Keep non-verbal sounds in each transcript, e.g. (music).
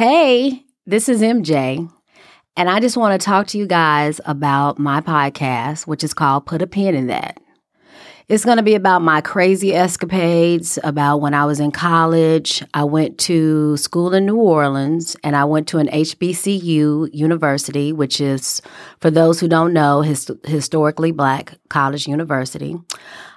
Hey, this is MJ, and I just want to talk to you guys about my podcast, which is called Put a Pin in That. It's going to be about my crazy escapades, about when I was in college. I went to school in New Orleans and I went to an HBCU university, which is, for those who don't know, his, historically black college university.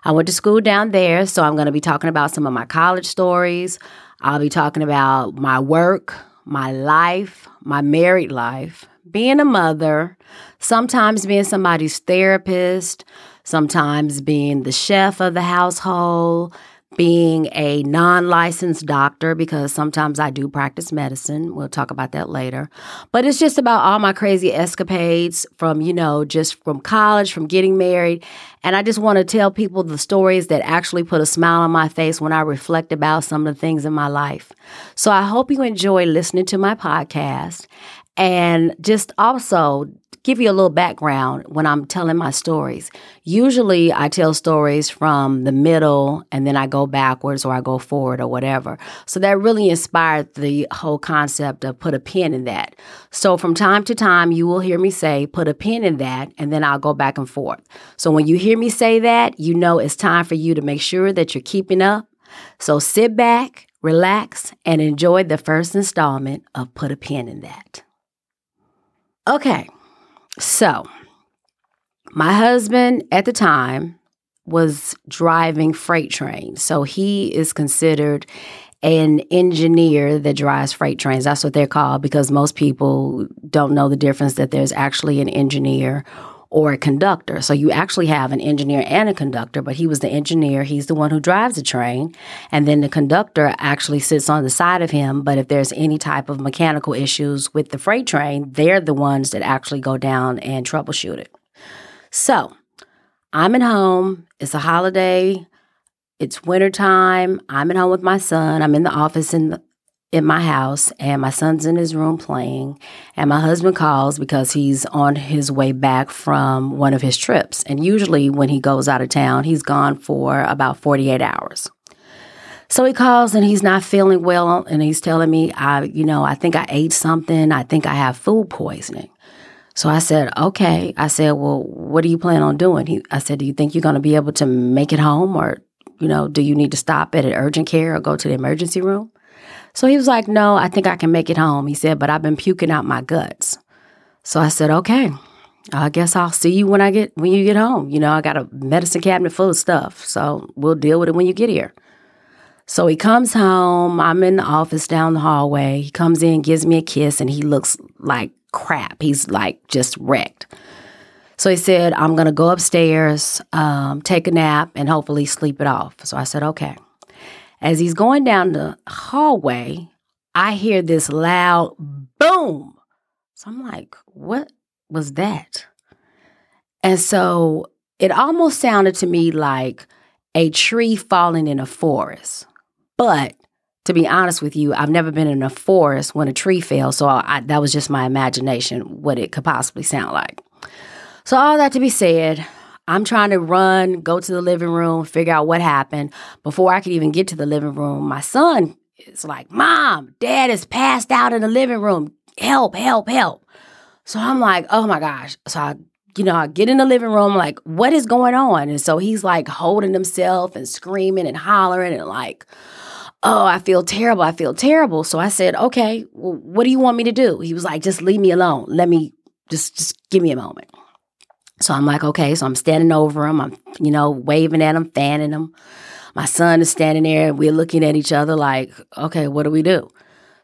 I went to school down there, so I'm going to be talking about some of my college stories. I'll be talking about my work, my life, my married life, being a mother, sometimes being somebody's therapist sometimes being the chef of the household, being a non licensed doctor, because sometimes I do practice medicine. We'll talk about that later. But it's just about all my crazy escapades from, you know, just from college, from getting married. And I just want to tell people the stories that actually put a smile on my face when I reflect about some of the things in my life. So I hope you enjoy listening to my podcast. And just also give you a little background when I'm telling my stories. Usually I tell stories from the middle and then I go backwards or I go forward or whatever. So that really inspired the whole concept of put a pin in that. So from time to time, you will hear me say, put a pin in that, and then I'll go back and forth. So when you hear me say that, you know it's time for you to make sure that you're keeping up. So sit back, relax, and enjoy the first installment of Put a Pin in That. Okay, so, my husband at the time was driving freight trains. So, he is considered an engineer that drives freight trains. That's what they're called because most people don't know the difference that there's actually an engineer or a conductor. So you actually have an engineer and a conductor, but he was the engineer. He's the one who drives the train. And then the conductor actually sits on the side of him. But if there's any type of mechanical issues with the freight train, they're the ones that actually go down and troubleshoot it. So I'm at home. It's a holiday. It's wintertime. I'm at home with my son. I'm in the office in the, in my house and my son's in his room playing and my husband calls because he's on his way back from one of his trips. And usually when he goes out of town he's gone for about 48 hours. So he calls and he's not feeling well and he's telling me i you know i think i ate something. I think i have food poisoning. So i said okay. I said well what do you plan on doing? He, i said do you think you're going to be able to make it home or you know do you need to stop at an urgent care or go to the emergency room so he was like, No, I think I can make it home. He said, But I've been puking out my guts. So I said, Okay, I guess I'll see you when I get when you get home. You know, I got a medicine cabinet full of stuff. So we'll deal with it when you get here. So he comes home. I'm in the office down the hallway. He comes in, gives me a kiss, and he looks like crap. He's like just wrecked. So he said, I'm going to go upstairs, um, take a nap, and hopefully sleep it off. So I said, okay. As he's going down the hallway, I hear this loud boom. So I'm like, what was that? And so it almost sounded to me like a tree falling in a forest. But to be honest with you, I've never been in a forest when a tree fell. So I, that was just my imagination, what it could possibly sound like. So, all that to be said, I'm trying to run, go to the living room, figure out what happened. Before I could even get to the living room, my son is like, Mom, dad is passed out in the living room. Help, help, help. So I'm like, oh my gosh. So I, you know, I get in the living room, like, what is going on? And so he's like holding himself and screaming and hollering and like, oh, I feel terrible. I feel terrible. So I said, okay, well, what do you want me to do? He was like, just leave me alone. Let me just, just give me a moment. So I'm like, okay. So I'm standing over him. I'm, you know, waving at him, fanning him. My son is standing there and we're looking at each other like, okay, what do we do?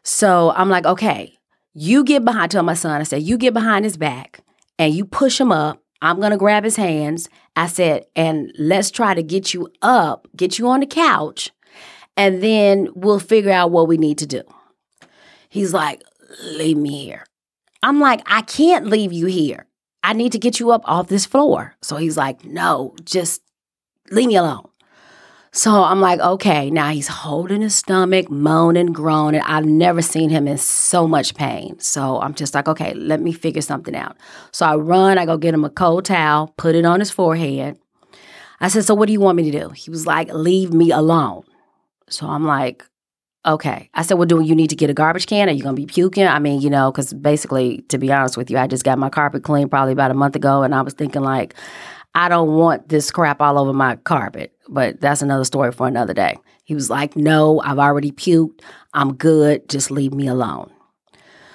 So I'm like, okay, you get behind, tell my son, I said, you get behind his back and you push him up. I'm going to grab his hands. I said, and let's try to get you up, get you on the couch, and then we'll figure out what we need to do. He's like, leave me here. I'm like, I can't leave you here. I need to get you up off this floor. So he's like, no, just leave me alone. So I'm like, okay, now he's holding his stomach, moaning, groaning. I've never seen him in so much pain. So I'm just like, okay, let me figure something out. So I run, I go get him a cold towel, put it on his forehead. I said, so what do you want me to do? He was like, leave me alone. So I'm like, Okay. I said, well, do you need to get a garbage can? Are you going to be puking? I mean, you know, because basically, to be honest with you, I just got my carpet cleaned probably about a month ago, and I was thinking, like, I don't want this crap all over my carpet. But that's another story for another day. He was like, no, I've already puked. I'm good. Just leave me alone.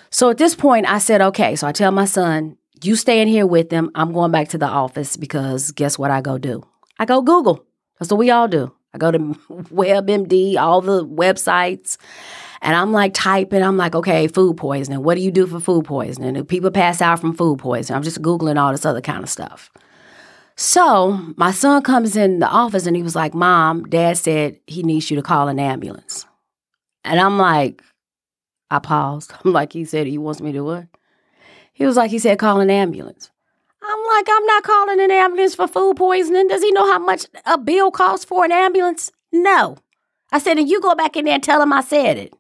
So at this point, I said, okay. So I tell my son, you stay in here with them. I'm going back to the office because guess what I go do? I go Google. That's what we all do. I go to (laughs) WebMD, all the websites, and I'm like typing. I'm like, okay, food poisoning. What do you do for food poisoning? Do people pass out from food poisoning? I'm just Googling all this other kind of stuff. So my son comes in the office and he was like, Mom, dad said he needs you to call an ambulance. And I'm like, I paused. (laughs) I'm like, he said he wants me to what? He was like, he said, call an ambulance. I'm like, I'm not calling an ambulance for food poisoning. Does he know how much a bill costs for an ambulance? No. I said, and you go back in there and tell him I said it.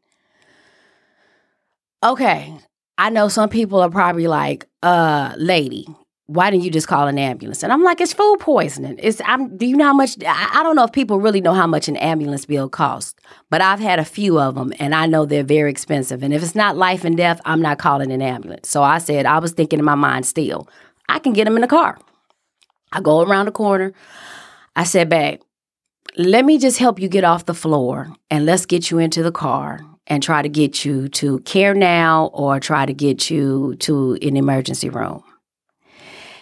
Okay. I know some people are probably like, uh, lady, why didn't you just call an ambulance? And I'm like, it's food poisoning. It's I'm do you know how much I, I don't know if people really know how much an ambulance bill costs, but I've had a few of them and I know they're very expensive. And if it's not life and death, I'm not calling an ambulance. So I said, I was thinking in my mind still, I can get them in the car. I go around the corner. I said, babe, let me just help you get off the floor and let's get you into the car and try to get you to CareNow or try to get you to an emergency room.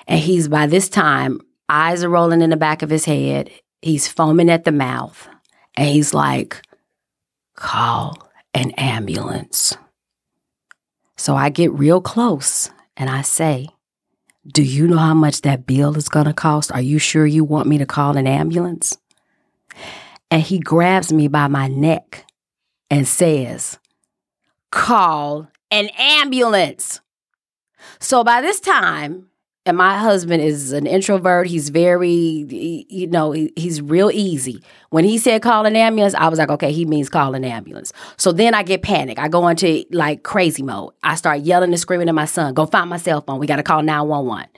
And he's by this time, eyes are rolling in the back of his head. He's foaming at the mouth. And he's like, call an ambulance. So I get real close and I say, Do you know how much that bill is going to cost? Are you sure you want me to call an ambulance? And he grabs me by my neck and says, Call an ambulance. So by this time, and my husband is an introvert. He's very, you know, he's real easy. When he said call an ambulance, I was like, okay, he means call an ambulance. So then I get panic. I go into like crazy mode. I start yelling and screaming at my son, go find my cell phone. We got to call 911.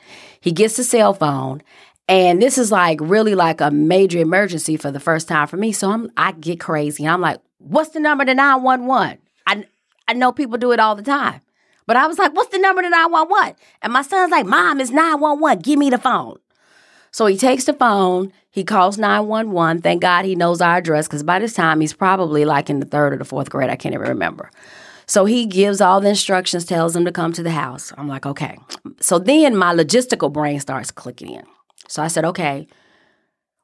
He gets the cell phone. And this is like really like a major emergency for the first time for me. So I'm, I get crazy. I'm like, what's the number to 911? I, I know people do it all the time. But I was like, what's the number to 911? And my son's like, Mom, it's 911. Give me the phone. So he takes the phone, he calls 911. Thank God he knows our address because by this time he's probably like in the third or the fourth grade. I can't even remember. So he gives all the instructions, tells them to come to the house. I'm like, okay. So then my logistical brain starts clicking in. So I said, okay,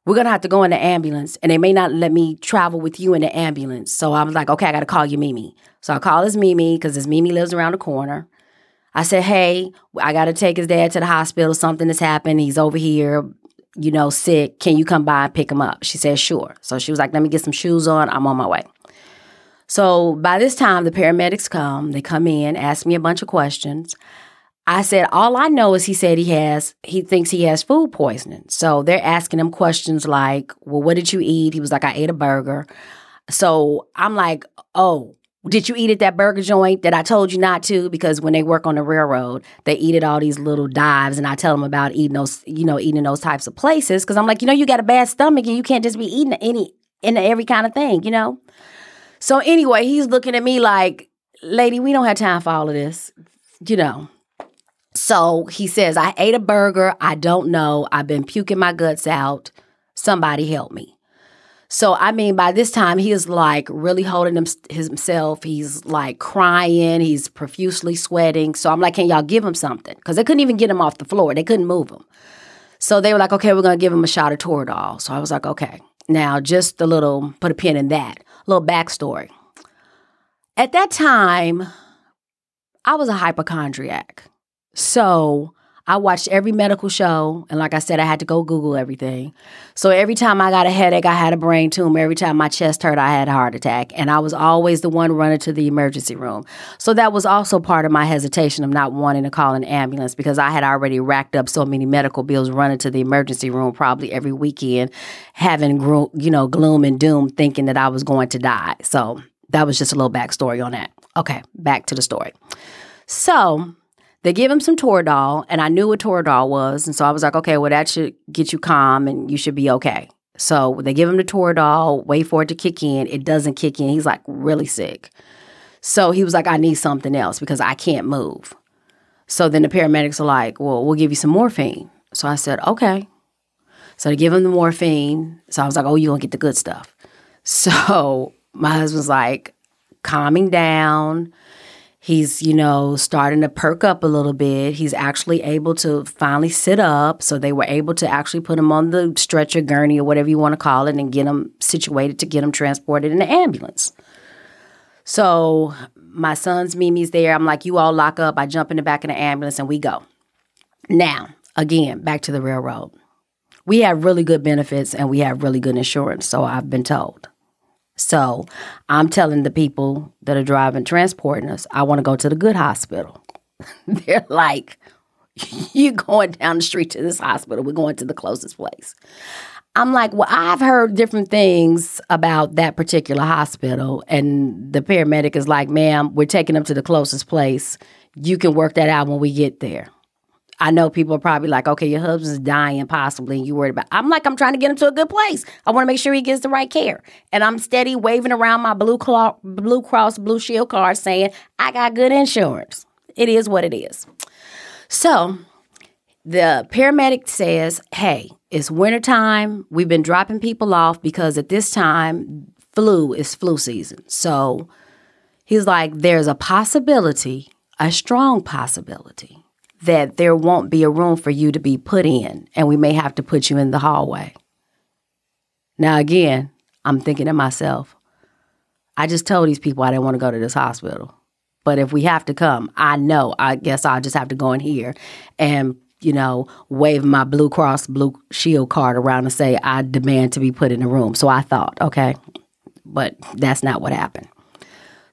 we're gonna have to go in the ambulance and they may not let me travel with you in the ambulance. So I was like, okay, I gotta call you Mimi. So I call his Mimi because his Mimi lives around the corner. I said, hey, I gotta take his dad to the hospital. Something has happened. He's over here, you know, sick. Can you come by and pick him up? She said, sure. So she was like, let me get some shoes on. I'm on my way. So by this time, the paramedics come. They come in, ask me a bunch of questions. I said, all I know is he said he has, he thinks he has food poisoning. So they're asking him questions like, well, what did you eat? He was like, I ate a burger. So I'm like, oh, did you eat at that burger joint that I told you not to? Because when they work on the railroad, they eat at all these little dives, and I tell them about eating those, you know, eating those types of places. Because I'm like, you know, you got a bad stomach, and you can't just be eating any, in every kind of thing, you know. So anyway, he's looking at me like, lady, we don't have time for all of this, you know. So he says, I ate a burger. I don't know. I've been puking my guts out. Somebody help me. So, I mean, by this time, he is like really holding him, himself. He's like crying. He's profusely sweating. So, I'm like, can y'all give him something? Because they couldn't even get him off the floor. They couldn't move him. So, they were like, okay, we're going to give him a shot of Toradol. So, I was like, okay. Now, just a little, put a pin in that, a little backstory. At that time, I was a hypochondriac. So I watched every medical show, and like I said, I had to go Google everything. So every time I got a headache, I had a brain tumor. Every time my chest hurt, I had a heart attack. And I was always the one running to the emergency room. So that was also part of my hesitation of not wanting to call an ambulance because I had already racked up so many medical bills running to the emergency room probably every weekend, having you know gloom and doom, thinking that I was going to die. So that was just a little backstory on that. Okay, back to the story. So they give him some Toradol, and I knew what Toradol was. And so I was like, okay, well, that should get you calm and you should be okay. So they give him the Toradol, wait for it to kick in. It doesn't kick in. He's like really sick. So he was like, I need something else because I can't move. So then the paramedics are like, well, we'll give you some morphine. So I said, okay. So they give him the morphine. So I was like, oh, you're going to get the good stuff. So (laughs) my husband's like calming down. He's, you know, starting to perk up a little bit. He's actually able to finally sit up. So they were able to actually put him on the stretcher, gurney, or whatever you want to call it, and get him situated to get him transported in the ambulance. So my son's Mimi's there. I'm like, you all lock up. I jump in the back of the ambulance and we go. Now, again, back to the railroad. We have really good benefits and we have really good insurance, so I've been told. So I'm telling the people that are driving, transporting us, I want to go to the good hospital. (laughs) They're like, (laughs) you're going down the street to this hospital. We're going to the closest place. I'm like, well, I've heard different things about that particular hospital. And the paramedic is like, ma'am, we're taking them to the closest place. You can work that out when we get there. I know people are probably like, okay, your husband's dying possibly, and you worried about. I'm like, I'm trying to get him to a good place. I want to make sure he gets the right care, and I'm steady waving around my blue Blue Cross Blue Shield card, saying I got good insurance. It is what it is. So the paramedic says, "Hey, it's wintertime. We've been dropping people off because at this time, flu is flu season. So he's like, there's a possibility, a strong possibility, that there won't be a room for you to be put in, and we may have to put you in the hallway. Now, again, I'm thinking to myself, I just told these people I didn't want to go to this hospital. But if we have to come, I know, I guess I'll just have to go in here and, you know, wave my Blue Cross Blue Shield card around and say, I demand to be put in a room. So I thought, okay, but that's not what happened.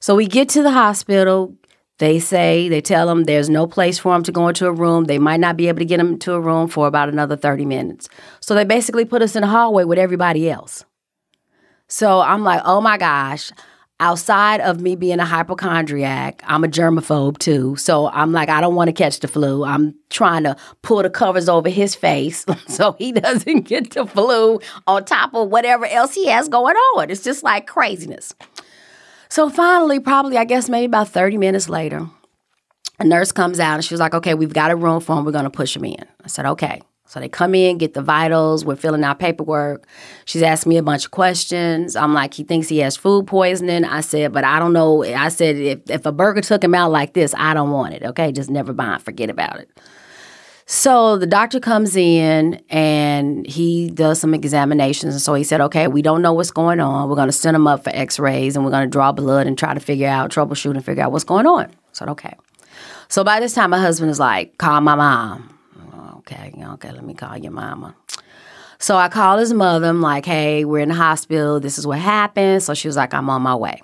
So we get to the hospital, they say, they tell them there's no place for them to go into a room. They might not be able to get them to a room for about another 30 minutes. So they basically put us in a hallway with everybody else. So I'm like, oh my gosh. Outside of me being a hypochondriac, I'm a germaphobe too. So I'm like, I don't want to catch the flu. I'm trying to pull the covers over his face (laughs) so he (laughs) doesn't get the flu on top of whatever else he has going on. It's just like craziness. So finally, probably, I guess maybe about 30 minutes later, a nurse comes out and she was like, okay, we've got a room for him. We're going to push him in. I said, okay. So they come in, get the vitals. We're filling out paperwork. She's asking me a bunch of questions. I'm like, he thinks he has food poisoning. I said, but I don't know. I said, if, if a burger took him out like this, I don't want it. Okay, just never mind. Forget about it. So the doctor comes in and he does some examinations. And so he said, okay, we don't know what's going on. We're going to send him up for x rays and we're going to draw blood and try to figure out, troubleshoot and figure out what's going on. I said, okay. So by this time, my husband is like, call my mom. Okay, okay, let me call your mama. So I call his mother. I'm like, hey, we're in the hospital. This is what happened. So she was like, I'm on my way.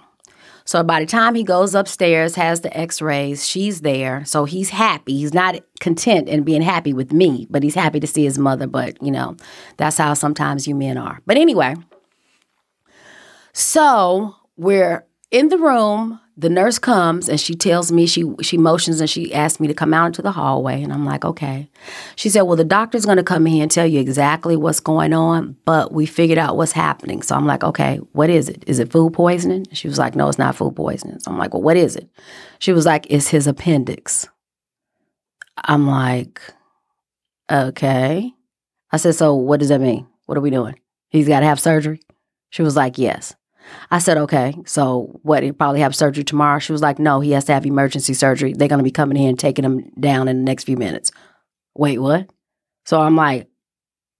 So by the time he goes upstairs, has the x rays, she's there. So he's happy. He's not content in being happy with me, but he's happy to see his mother. But, you know, that's how sometimes you men are. But anyway, so we're in the room the nurse comes and she tells me she she motions and she asks me to come out into the hallway and I'm like, okay. She said, well, the doctor's going to come here and tell you exactly what's going on, but we figured out what's happening. So I'm like, okay, what is it? Is it food poisoning? She was like, no, it's not food poisoning. So I'm like, well, what is it? She was like, it's his appendix. I'm like, okay. I said, so what does that mean? What are we doing? He's got to have surgery. She was like, yes. I said, okay, so what? He probably have surgery tomorrow. She was like, no, he has to have emergency surgery. They're going to be coming here and taking him down in the next few minutes. Wait, what? So I'm like,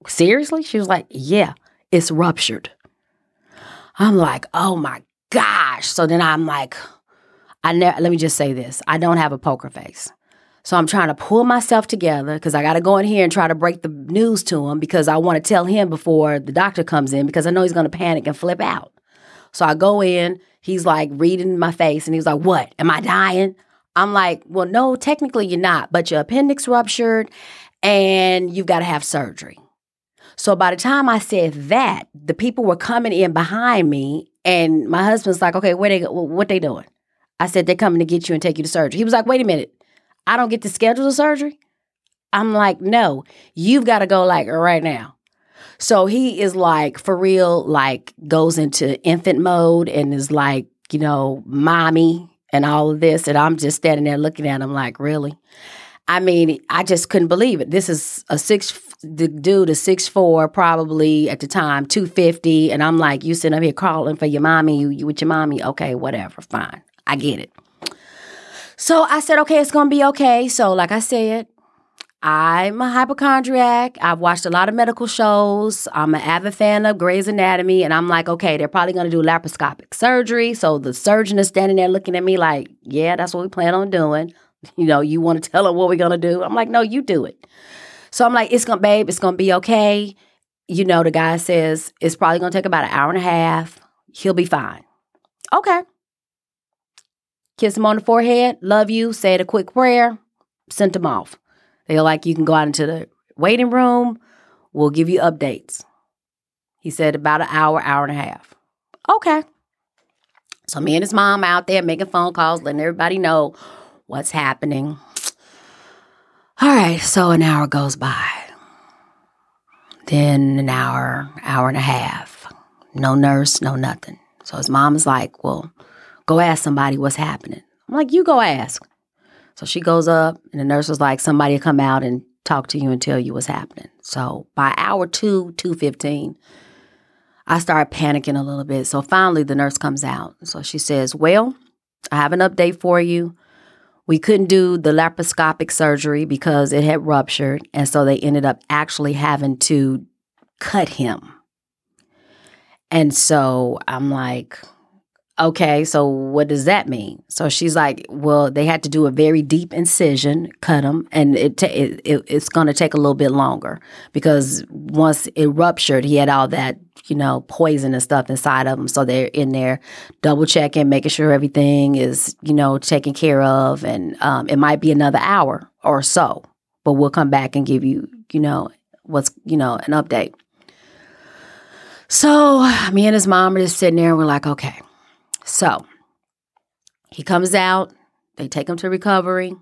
seriously? She was like, yeah, it's ruptured. I'm like, oh my gosh. So then I'm like, I ne- let me just say this I don't have a poker face. So I'm trying to pull myself together because I got to go in here and try to break the news to him because I want to tell him before the doctor comes in because I know he's going to panic and flip out. So I go in, he's like reading my face and he's like, What? Am I dying? I'm like, Well, no, technically you're not, but your appendix ruptured and you've got to have surgery. So by the time I said that, the people were coming in behind me, and my husband's like, "Okay, where they what they doing?" I said, "They're coming to get you and take you to surgery." He was like, "Wait a minute, I don't get to schedule the surgery." I'm like, "No, you've got to go like right now." So he is like, for real, like goes into infant mode and is like, you know, mommy and all of this. And I'm just standing there looking at him like, really? I mean, I just couldn't believe it. This is a six, the dude is six four, probably at the time two fifty, and I'm like, you sitting up here calling for your mommy, you, you with your mommy? Okay, whatever, fine, I get it. So I said, okay, it's gonna be okay. So, like I said, I'm a hypochondriac. I've watched a lot of medical shows. I'm an avid fan of Grey's Anatomy, and I'm like, okay, they're probably gonna do laparoscopic surgery. So the surgeon is standing there looking at me like, yeah, that's what we plan on doing. (laughs) You know, you want to tell her what we're gonna do? I'm like, no, you do it. So I'm like, it's gonna, babe, it's gonna be okay. You know, the guy says it's probably gonna take about an hour and a half. He'll be fine. Okay. Kiss him on the forehead, love you, said a quick prayer, sent him off. They're like, you can go out into the waiting room. We'll give you updates. He said about an hour, hour and a half. Okay. So me and his mom out there making phone calls, letting everybody know what's happening. All right, so an hour goes by. Then an hour, hour and a half. No nurse, no nothing. So his mom is like, Well, go ask somebody what's happening. I'm like, You go ask. So she goes up, and the nurse was like, Somebody come out and talk to you and tell you what's happening. So by hour two, 2.15, I started panicking a little bit. So finally, the nurse comes out. So she says, Well, I have an update for you. We couldn't do the laparoscopic surgery because it had ruptured. And so they ended up actually having to cut him. And so I'm like, okay, so what does that mean? So she's like, well, they had to do a very deep incision, cut him, and it, ta- it, it it's going to take a little bit longer because once it ruptured, he had all that you know poison and stuff inside of him. So they're in there double checking, making sure everything is you know taken care of, and um, it might be another hour or so, but we'll come back and give you you know what's you know an update. So me and his mom are just sitting there, and we're like, okay. So he comes out, they take him to recovery.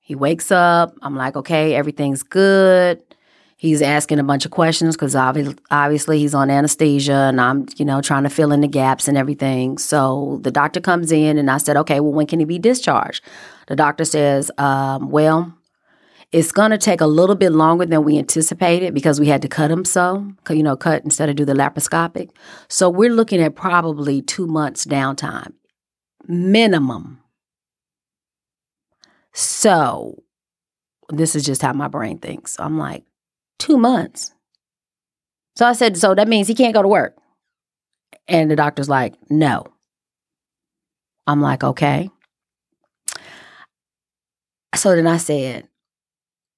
He wakes up. I'm like, okay, everything's good. He's asking a bunch of questions because obviously, obviously he's on anesthesia and I'm, you know, trying to fill in the gaps and everything. So the doctor comes in and I said, okay, well, when can he be discharged? The doctor says, um, well, it's going to take a little bit longer than we anticipated because we had to cut him so, you know, cut instead of do the laparoscopic. So we're looking at probably two months downtime, minimum. So this is just how my brain thinks. I'm like, two months. So I said, so that means he can't go to work. And the doctor's like, no. I'm like, okay. So then I said,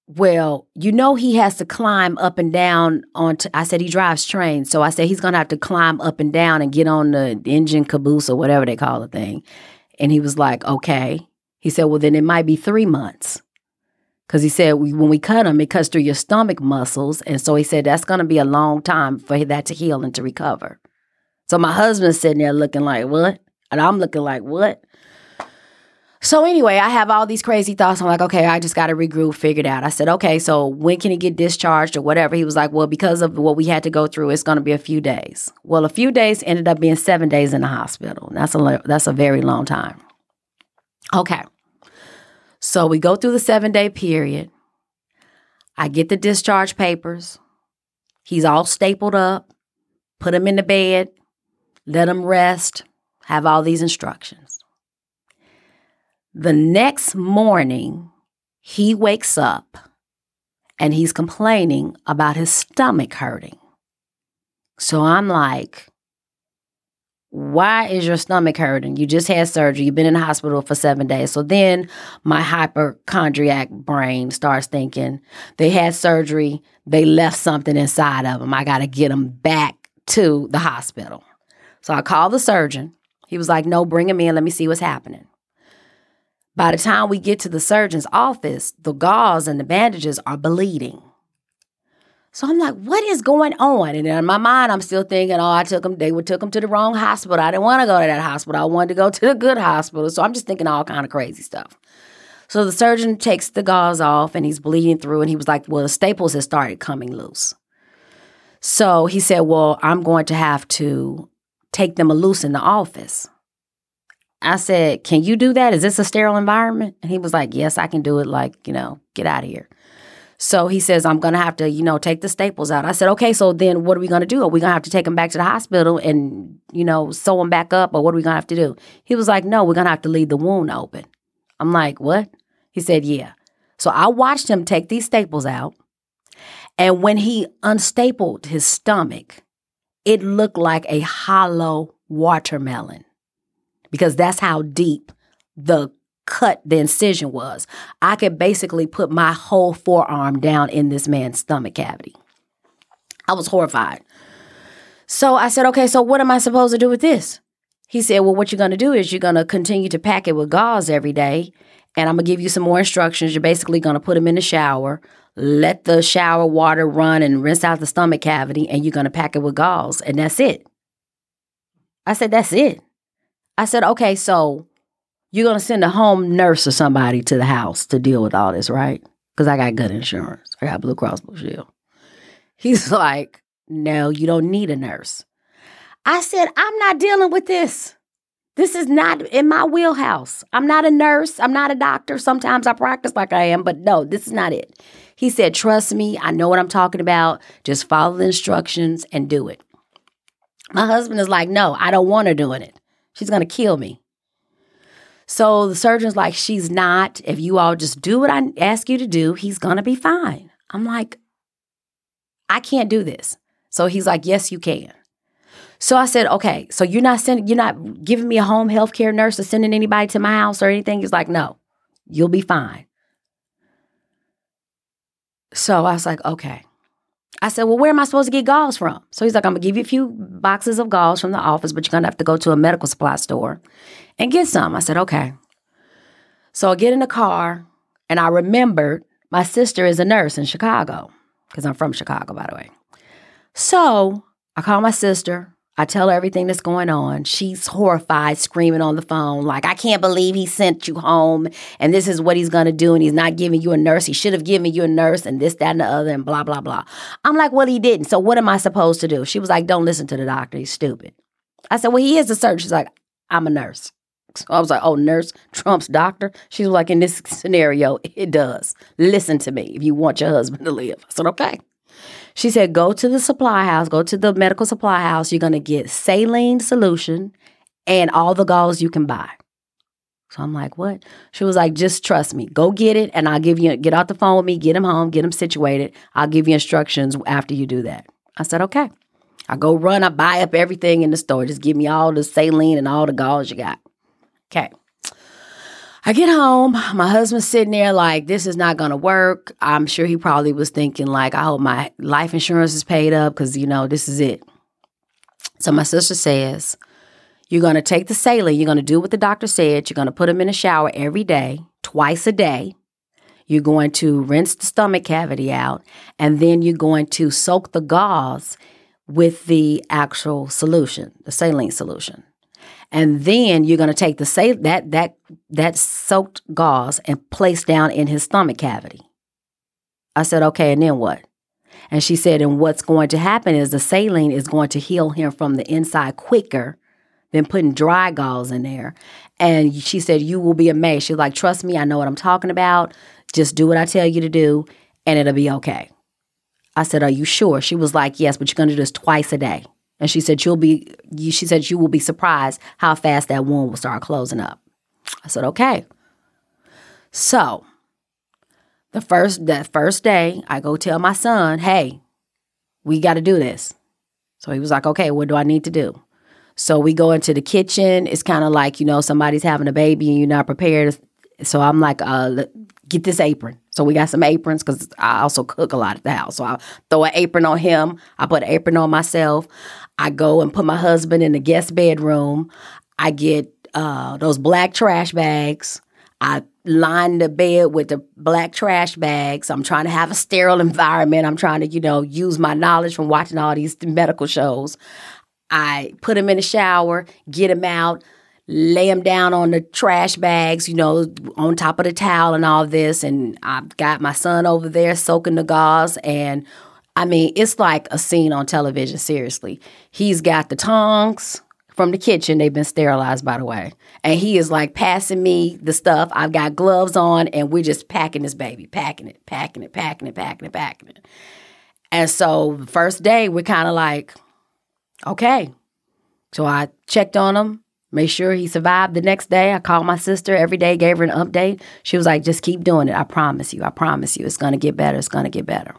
well, you know he has to climb up and down on. I said he drives trains, so I said he's gonna have to climb up and down and get on the engine caboose or whatever they call the thing. And he was like, okay. He said, well, then it might be three months. Because he said when we cut him, it cuts through your stomach muscles. And so he said that's to be a long time for that to heal and to recover. So my husband's sitting there looking like, what? And I'm looking like, what? So anyway, I have all these crazy thoughts. I'm like, okay, I just got to regroup, figure it out. I said, okay, so when can he get discharged or whatever? He was like, well, because of what we had to go through, it's going to be a few days. Well, a few days ended up being seven days in the hospital. That's a that's a very long time. Okay, so we go through the seven day period. I get the discharge papers. He's all stapled up. Put him in the bed. Let him rest. Have all these instructions. The next morning, he wakes up and he's complaining about his stomach hurting. So I'm like, why is your stomach hurting? You just had surgery. You've been in the hospital for seven days. So then my hypochondriac brain starts thinking they had surgery. They left something inside of them. I got to get them back to the hospital. So I called the surgeon. He was like, no, bring him in. Let me see what's happening. By the time we get to the surgeon's office, the gauze and the bandages are bleeding. So I'm like, what is going on? And in my mind, I'm still thinking, oh, I took them, they took them to the wrong hospital. I didn't want to go to that hospital. I wanted to go (laughs) to the good hospital. So I'm just thinking all kind of crazy stuff. So the surgeon takes the gauze off and he's bleeding through and he was like, well, the staples had started coming loose. So he said, Well, I'm going to have to take them loose in the office. I said, Can you do that? Is this a sterile environment? And he was like, Yes, I can do it. Like, you know, get out of here. So he says, I'm going to have to, you know, take the staples out. I said, okay, so then what are we going to do? Are we going to have to take him back to the hospital and, you know, sew him back up or what are we going to have to do? He was like, no, we're going to have to leave the wound open. I'm like, what? He said, yeah. So I watched him take these staples out. And when he unstapled his stomach, it looked like a hollow watermelon because that's how deep the cut the incision was. I could basically put my whole forearm down in this man's stomach cavity. I was horrified. So I said, okay, so what am I supposed to do with this? He said, well, what you're going to do is you're going to continue to pack it with gauze every day. And I'm going to give you some more instructions. You're basically going to put him in the shower, let the shower water run and rinse out the stomach cavity, and you're going to pack it with gauze. And that's it. I said, that's it. I said, okay, so you're going to send a home nurse or somebody to the house to deal with all this, right? Because I got good insurance. I got Blue Cross Blue Shield. (laughs) He's like, no, you don't need a nurse. I said, I'm not dealing with this. This is not in my wheelhouse. I'm not a nurse. I'm not a doctor. Sometimes I practice like I am, but no, this is not it. He said, Trust me. I know what I'm talking about. Just follow the instructions and do it. My husband is like, No, I don't want her doing it. She's going to kill me. So the surgeon's like, she's not. If you all just do what I ask you to do, he's going to be fine. I'm like, I can't do this. So he's like, yes, you can. So I said, okay, so you're not sending, you're not giving me a home health care nurse or sending anybody to my house or anything? He's like, no, you'll be fine. So I was like, okay. I said, well, where am I supposed to get gauze from? So he's like, I'm gonna give you a few boxes of gauze from the office, but you're gonna have to go to a medical supply store and get some. I said, okay. So I get in the car and I remembered my sister is a nurse in Chicago because I'm from Chicago, by the way. So I call my sister. I tell her everything that's going on. She's horrified, screaming on the phone, like, I can't believe he sent you home and this is what he's to do. And he's not giving you a nurse. He should have given you a nurse and this, that, and the other, and blah, blah, blah. I'm like, well, he didn't. So what am I supposed to do? She was like, don't listen to the doctor. He's stupid. I said, well, he is a surgeon. She's like, I'm a nurse. So I was like, oh, nurse, trumps doctor? She was like, in this scenario, it does. Listen to me if you want your husband to live. I said, okay. She said, go to the supply house, go to the medical supply house. You're going to get saline solution and all the gauze you can buy. So I'm like, what? She was like, just trust me. Go get it and I'll give you, get out the phone with me, get him home, get him situated. I'll give you instructions after you do that. I said, okay. I go run, I buy up everything in the store. Just give me all the saline and all the gauze you got. Okay. I get home, my husband's sitting there like, this is not gonna work. I'm sure he probably was thinking, like, I hope my life insurance is paid up because, you know, this is it. So my sister says, You're gonna take the saline, you're gonna do what the doctor said, you're gonna put him in a shower every day, twice a day. You're going to rinse the stomach cavity out, and then you're going to soak the gauze with the actual solution, the saline solution and then you're going to take the say that that that soaked gauze and place down in his stomach cavity. I said, okay, and then what? And she said, and what's going to happen is the saline is going to heal him from the inside quicker than putting dry gauze in there. And she said, you will be amazed. She's like, trust me, I know what I'm talking about. Just do what I tell you to do, and it'll be okay. I said, are you sure? She was like, yes, but you're going to do this twice a day. And she said, You'll be, she said, you will be surprised how fast that wound will start closing up. I said, Okay. So the first that first day, I go tell my son, hey, we got to do this. So he was like, okay, what do I need to do? So we go into the kitchen. It's kind of like, you know, somebody's having a baby and you're not prepared. So I'm like, uh, get this apron. So we got some aprons because I also cook a lot at the house. So I throw an apron on him. I put an apron on myself. I go and put my husband in the guest bedroom. I get uh, those black trash bags. I line the bed with the black trash bags. I'm trying to have a sterile environment. I'm trying to, you know, use my knowledge from watching all these medical shows. I put him in the shower, get him out, lay him down on the trash bags, you know, on top of the towel and all this. And I've got my son over there soaking the gauze and I mean, it's like a scene on television, seriously. He's got the tongs from the kitchen. They've been sterilized, by the way. And he is like passing me the stuff. I've got gloves on, and we're just packing this baby, packing it, packing it, packing it, packing it, packing it. And so, the first day, we're kind of like, okay. So I checked on him, made sure he survived the next day. I called my sister every day, gave her an update. She was like, just keep doing it. I promise you. I promise you. It's going to get better. It's going to get better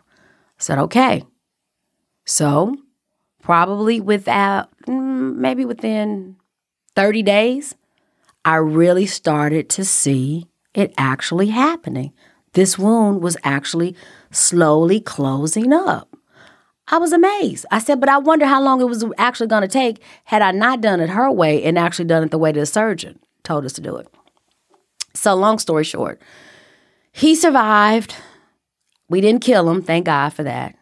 said, okay. So, probably without, mm, maybe within 30 days, I really started to see it actually happening. This wound was actually slowly closing up. I was amazed. I said, but I wonder how long it was actually going to take had I not done it her way and actually done it the way the surgeon told us to do it. So, long story short, he survived. We didn't kill him, thank God for that.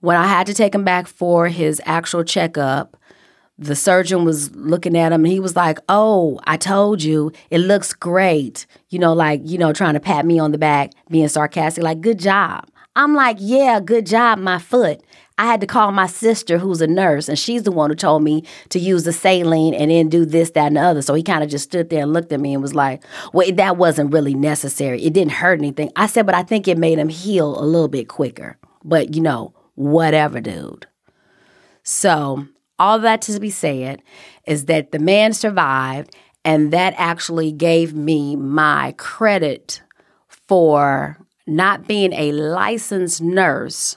When I had to take him back for his actual checkup, the surgeon was looking at him and he was like, Oh, I told you, it looks great. You know, like, you know, trying to pat me on the back, being sarcastic, like, good job. I'm like, Yeah, good job, my foot. I had to call my sister, who's a nurse, and she's the one who told me to use the saline and then do this, that, and the other. So he kind of just stood there and looked at me and was like, Well, that wasn't really necessary. It didn't hurt anything. I said, But I think it made him heal a little bit quicker. But, you know, whatever, dude. So, all that to be said is that the man survived, and that actually gave me my credit for not being a licensed nurse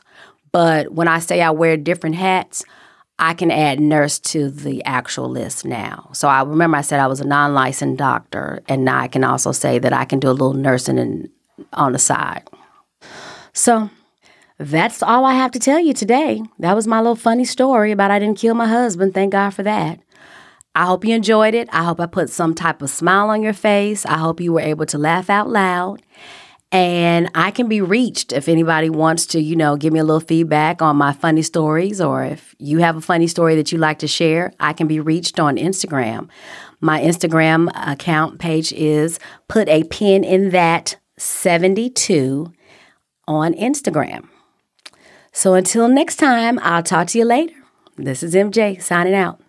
but when I say I wear different hats, I can add nurse to the actual list now. So I remember I said I was a non licensed doctor, and now I can also say that I can do a little nursing in, on the side. So that's all I have to tell you today. That was my little funny story about I didn't kill my husband. Thank God for that. I hope you enjoyed it. I hope I put some type of smile on your face. I hope you were able to laugh out loud. And I can be reached if anybody wants to, you know, give me a little feedback on my funny stories or if you have a funny story that you like to share, I can be reached on Instagram. My Instagram account page is put a pin in that 72 on Instagram. So until next time, I'll talk to you later. This is MJ signing out.